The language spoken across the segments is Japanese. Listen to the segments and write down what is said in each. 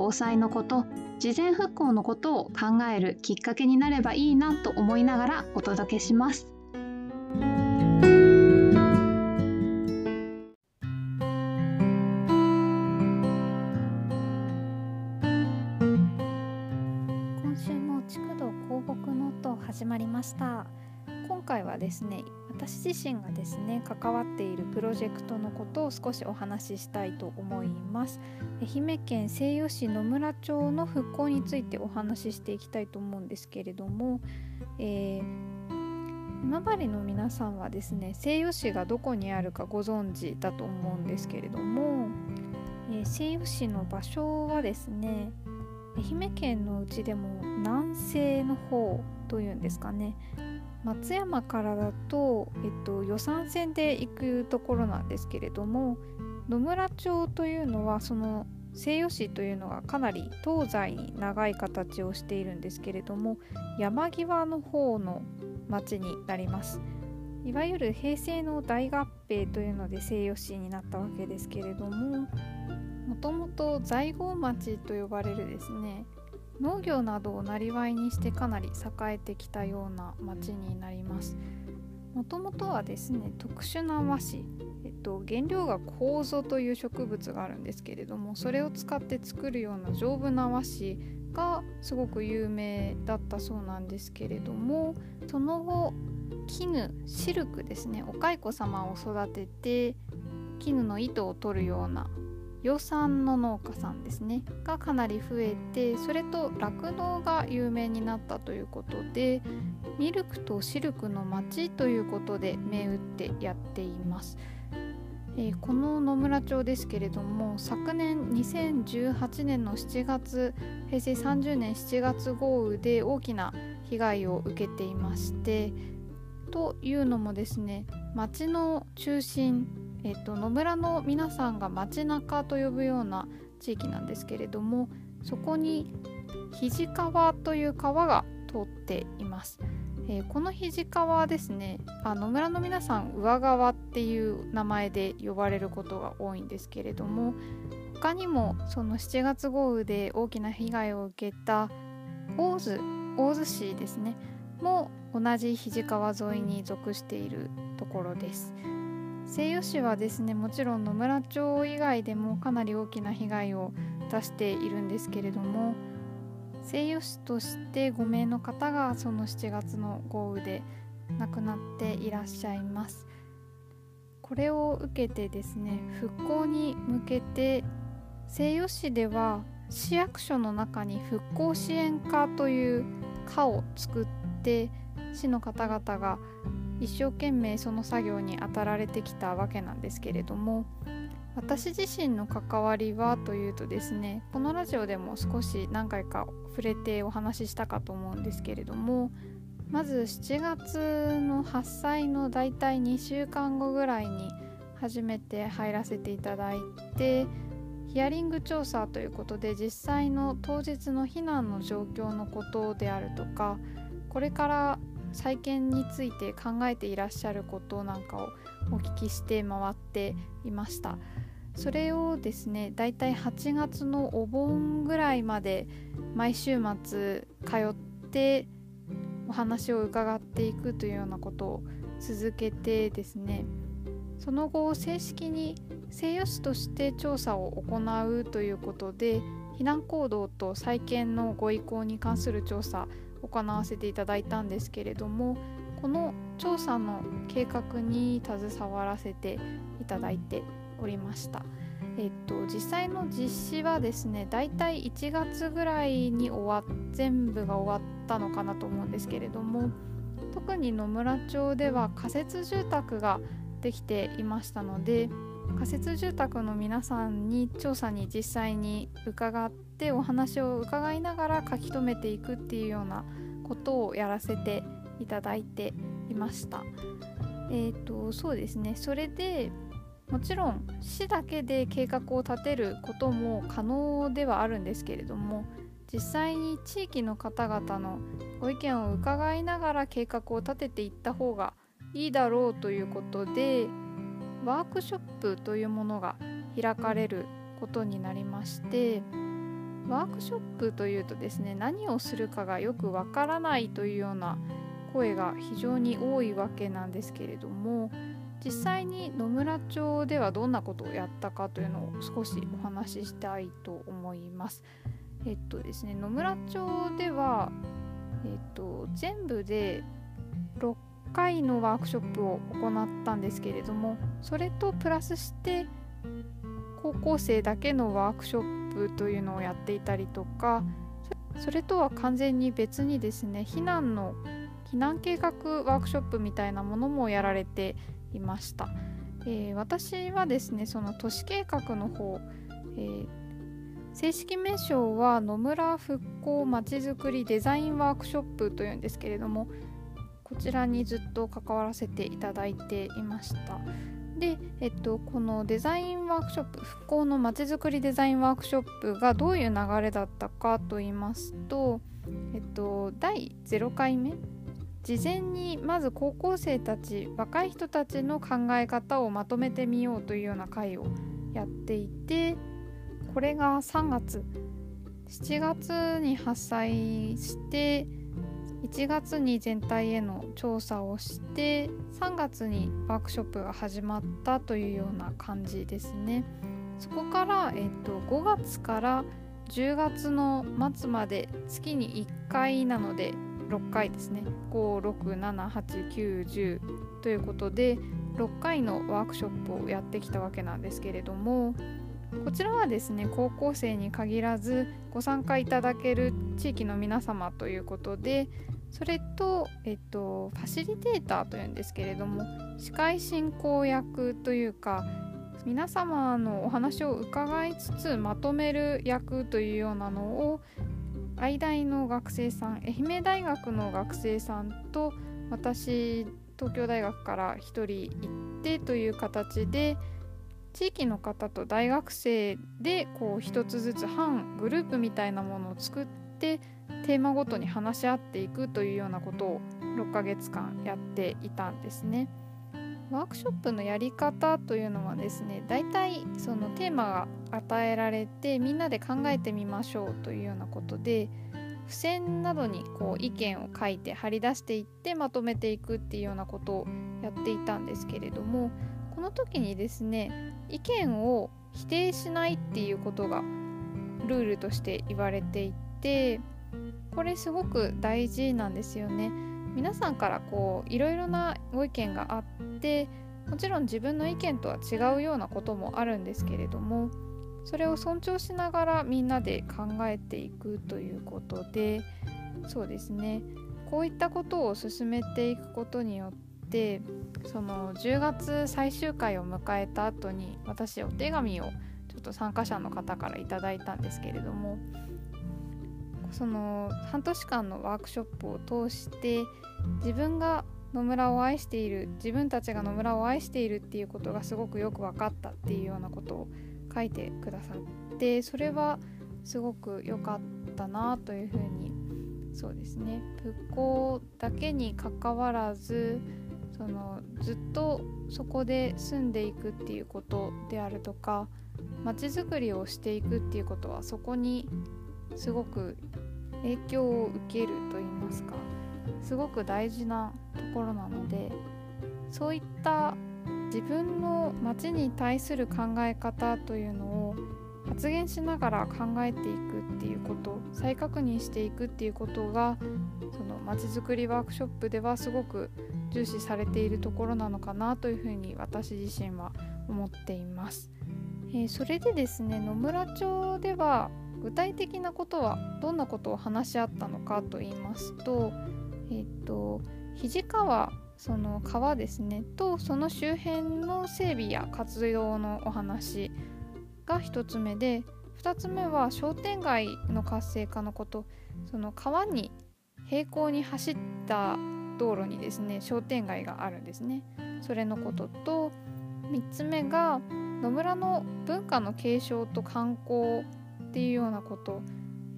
防災のこと事前復興のことを考えるきっかけになればいいなと思いながらお届けします。身がですね関わっているプロジェクトのことを少しお話ししたいと思います。愛媛県西予市野村町の復興についてお話ししていきたいと思うんですけれども、えー、今治の皆さんはですね西予市がどこにあるかご存知だと思うんですけれども、えー、西予市の場所はですね愛媛県のうちでも南西の方というんですかね松山からだと、えっと、予算線で行くところなんですけれども野村町というのはその西予市というのがかなり東西に長い形をしているんですけれども山際の方の町になります。いわゆる平成の大合併というので西予市になったわけですけれどももともと在郷町と呼ばれるですね農業などをなりにしてかなり栄えてきたような町になります。もともとはですね特殊な和紙、えっと、原料が楮という植物があるんですけれどもそれを使って作るような丈夫な和紙がすごく有名だったそうなんですけれどもその後絹シルクですねお蚕様を育てて絹の糸を取るような予算の農家さんですねがかなり増えてそれと酪農が有名になったということでミルクとシルクの町ということで銘打ってやっています。えー、この野村町ですけれども昨年2018年の7月平成30年7月豪雨で大きな被害を受けていましてというのもですね町の中心えっと、野村の皆さんが街中と呼ぶような地域なんですけれどもそこに肘川という川が通っています。えー、この肘川ですねあ野村の皆さん上川っていう名前で呼ばれることが多いんですけれども他にもその7月豪雨で大きな被害を受けた大津大津市ですねも同じ肘川沿いに属しているところです。西予市はですねもちろん野村町以外でもかなり大きな被害を出しているんですけれども西予市として5名の方がその7月の豪雨で亡くなっていらっしゃいます。これを受けてですね復興に向けて西予市では市役所の中に復興支援課という課を作って市の方々が一生懸命その作業に当たられてきたわけなんですけれども私自身の関わりはというとですねこのラジオでも少し何回か触れてお話ししたかと思うんですけれどもまず7月の発災のだいたい2週間後ぐらいに初めて入らせていただいてヒアリング調査ということで実際の当日の避難の状況のことであるとかこれから再建について考えていらっしゃることなんかをお聞きして回っていました。それをですねだいたい8月のお盆ぐらいまで毎週末通ってお話を伺っていくというようなことを続けてですねその後正式に西予市として調査を行うということで避難行動と再建のご意向に関する調査行わせていただいたんですけれどもこの調査の計画に携わらせていただいておりました。えっと、実際の実施はですねだいたい1月ぐらいに終わ全部が終わったのかなと思うんですけれども特に野村町では仮設住宅ができていましたので仮設住宅の皆さんに調査に実際に伺ってお話を伺いながら書き留めていくっていうようなことをやらせていただいていました。えっ、ー、とそうですね。それでもちろん市だけで計画を立てることも可能ではあるんですけれども実際に地域の方々のご意見を伺いながら計画を立てていった方がいいだろうということでワークショップというものが開かれることになりましてワークショップというとですね何をするかがよくわからないというような声が非常に多いわけなんですけれども実際に野村町ではどんなことをやったかというのを少しお話ししたいと思います。えっとですね野村町では、えっと、全部で6回のワークショップを行ったんですけれどもそれとプラスして高校生だけのワークショップというのをやっていたりとかそれとは完全に別にですね避難の避難計画ワークショップみたいなものもやられていました、えー、私はですねその都市計画の方、えー、正式名称は野村復興まちづくりデザインワークショップというんですけれどもこちらにずっと関わらせていただいていました。で、えっと、このデザインワークショップ復興のまちづくりデザインワークショップがどういう流れだったかと言いますと、えっと、第0回目？事前にまず高校生たち若い人たちの考え方をまとめてみようというような会をやっていてこれが3月7月に発災して1月に全体への調査をして3月にワークショップが始まったというような感じですね。そこから、えっと、5月から10月の末まで月に1回なので6回ですね5678910ということで6回のワークショップをやってきたわけなんですけれどもこちらはですね高校生に限らずご参加いただける地域の皆様ということでそれと、えっと、ファシリテーターというんですけれども司会進行役というか皆様のお話を伺いつつまとめる役というようなのを愛大の学生さん愛媛大学の学生さんと私東京大学から1人行ってという形で地域の方と大学生でこう一つずつ半グループみたいなものを作ってテーマごとに話し合っていくというようなことを6ヶ月間やっていたんですね。ワークショップのやり方というのはですね大体そのテーマが与えられてみんなで考えてみましょうというようなことで付箋などにこう意見を書いて貼り出していってまとめていくっていうようなことをやっていたんですけれどもこの時にですね意見を否定しないっていうことがルールとして言われていてこれすごく大事なんですよね。皆さんからこういろいろなご意見があってもちろん自分の意見とは違うようなこともあるんですけれどもそれを尊重しながらみんなで考えていくということでそうですねこういったことを進めていくことによってその10月最終回を迎えた後に私お手紙をちょっと参加者の方から頂いたんですけれどもその半年間のワークショップを通して自分が野村を愛している自分たちが野村を愛しているっていうことがすごくよく分かったっていうようなことを書いてくださってそれはすごく良かったなというふうにそうですね。復興だけにかかわらずそのずっとそこで住んでいくっていうことであるとか街づくりをしていくっていうことはそこにすごく影響を受けると言いますかすごく大事なところなのでそういった自分の街に対する考え方というのを発言しながら考えていくっていうこと再確認していくっていうことがそのまちづくりワークショップではすごく重視されているところなのかなというふうに私自身は思っています。えー、それでですね野村町では具体的なことはどんなことを話し合ったのかと言いますと,、えっ、ー、と肘川その川ですねとその周辺の整備や活動のお話が1つ目で2つ目は商店街の活性化のこと。その川に平行に走った道路にですね商店街があるんですね。それのことと3つ目が野村の文化の継承と観光っていうようなこと、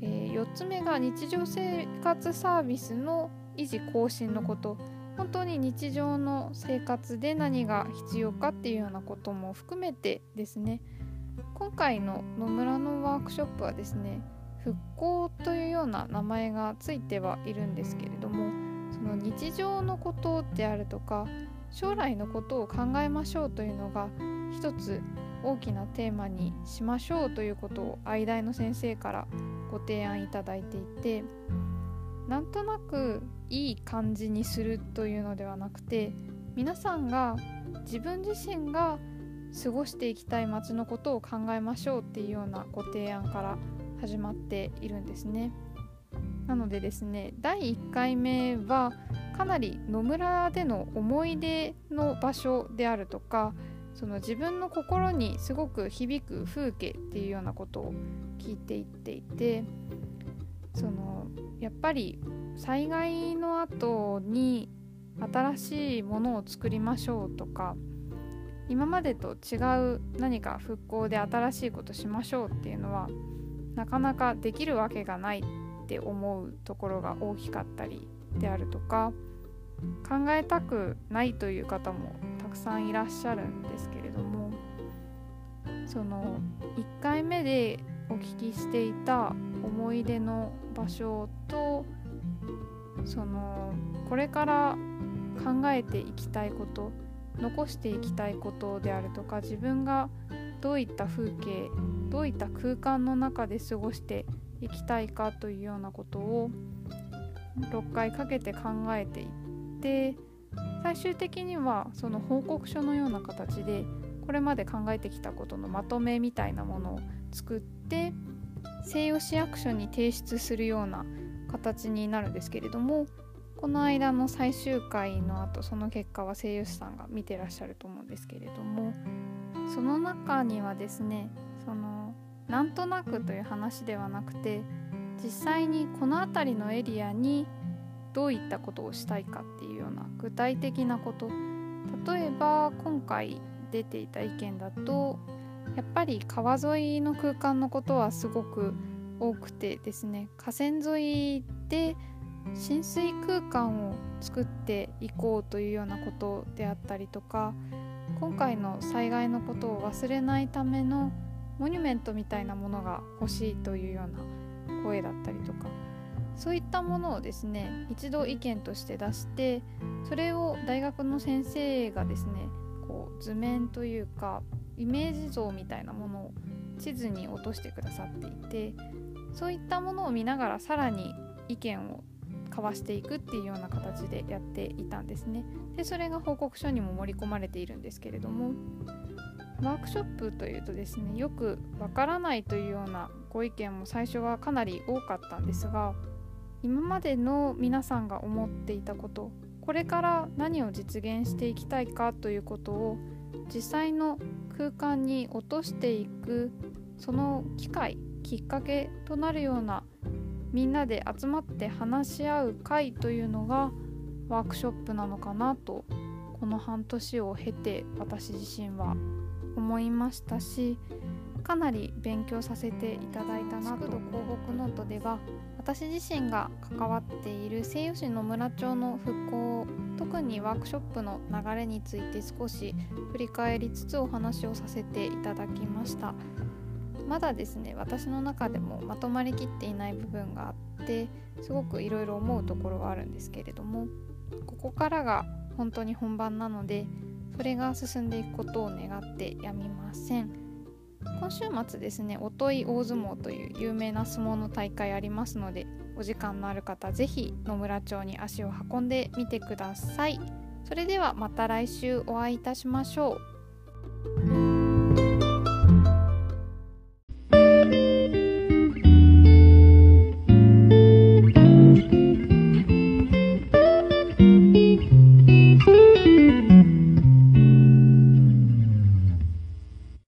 えー、4つ目が日常生活サービスの維持更新のこと。本当に日常の生活で何が必要かっていうようなことも含めてですね。今回の野村のワークショップはですね復興というような名前がついてはいるんですけれどもその日常のことであるとか将来のことを考えましょうというのが一つ大きなテーマにしましょうということを愛大の先生からご提案いただいていてなんとなくいい感じにするというのではなくて皆さんが自分自身が過ごしていきたい街のことを考えましょうっていうようなご提案から始まっているんですね。なのでですね第1回目はかなり野村での思い出の場所であるとかその自分の心にすごく響く風景っていうようなことを聞いていっていてそのやっぱり災害の後に新しいものを作りましょうとか今までと違う何か復興で新しいことしましょうっていうのはなかなかできるわけがないって思うところが大きかったりであるとか考えたくないという方もたくさんいらっしゃるんですけれどもその1回目でお聞きしていた思い出の場所とそのこれから考えていきたいこと残していきたいことであるとか自分がどういった風景どういった空間の中で過ごしていきたいかというようなことを6回かけて考えていって最終的にはその報告書のような形でこれまで考えてきたことのまとめみたいなものを作って西予市役所に提出するような形になるんですけれどもこの間の最終回の後その結果は声優さんが見てらっしゃると思うんですけれどもその中にはですねそのなんとなくという話ではなくて実際にこの辺りのエリアにどういったことをしたいかっていうような具体的なこと。例えば今回出ていた意見だとやっぱり川沿いの空間のことはすごく多くてですね河川沿いで浸水空間を作っていこうというようなことであったりとか今回の災害のことを忘れないためのモニュメントみたいなものが欲しいというような声だったりとかそういったものをですね一度意見として出してそれを大学の先生がですねこう図面というかイメージ像みたいなものを地図に落としてくださっていてそういったものを見ながらさらに意見を交わしていくっていうような形でやっていたんですね。でそれが報告書にも盛り込まれているんですけれどもワークショップというとですねよくわからないというようなご意見も最初はかなり多かったんですが今までの皆さんが思っていたことこれから何を実現していきたいかということを実際の空間に落としていくその機会きっかけとなるようなみんなで集まって話し合う会というのがワークショップなのかなとこの半年を経て私自身は思いましたしかなり勉強させていただいたなと広告ノートでは私自身が関わっている西予市の村町の復興特にワークショップの流れについて少し振り返りつつお話をさせていただきました。まだですね私の中でもまとまりきっていない部分があってすごくいろいろ思うところはあるんですけれどもここからが本当に本番なのでそれが進んでいくことを願ってやみません。今週末ですねおとい大相撲という有名な相撲の大会ありますのでお時間のある方是非野村町に足を運んでみてください。それではまた来週お会いいたしましょう。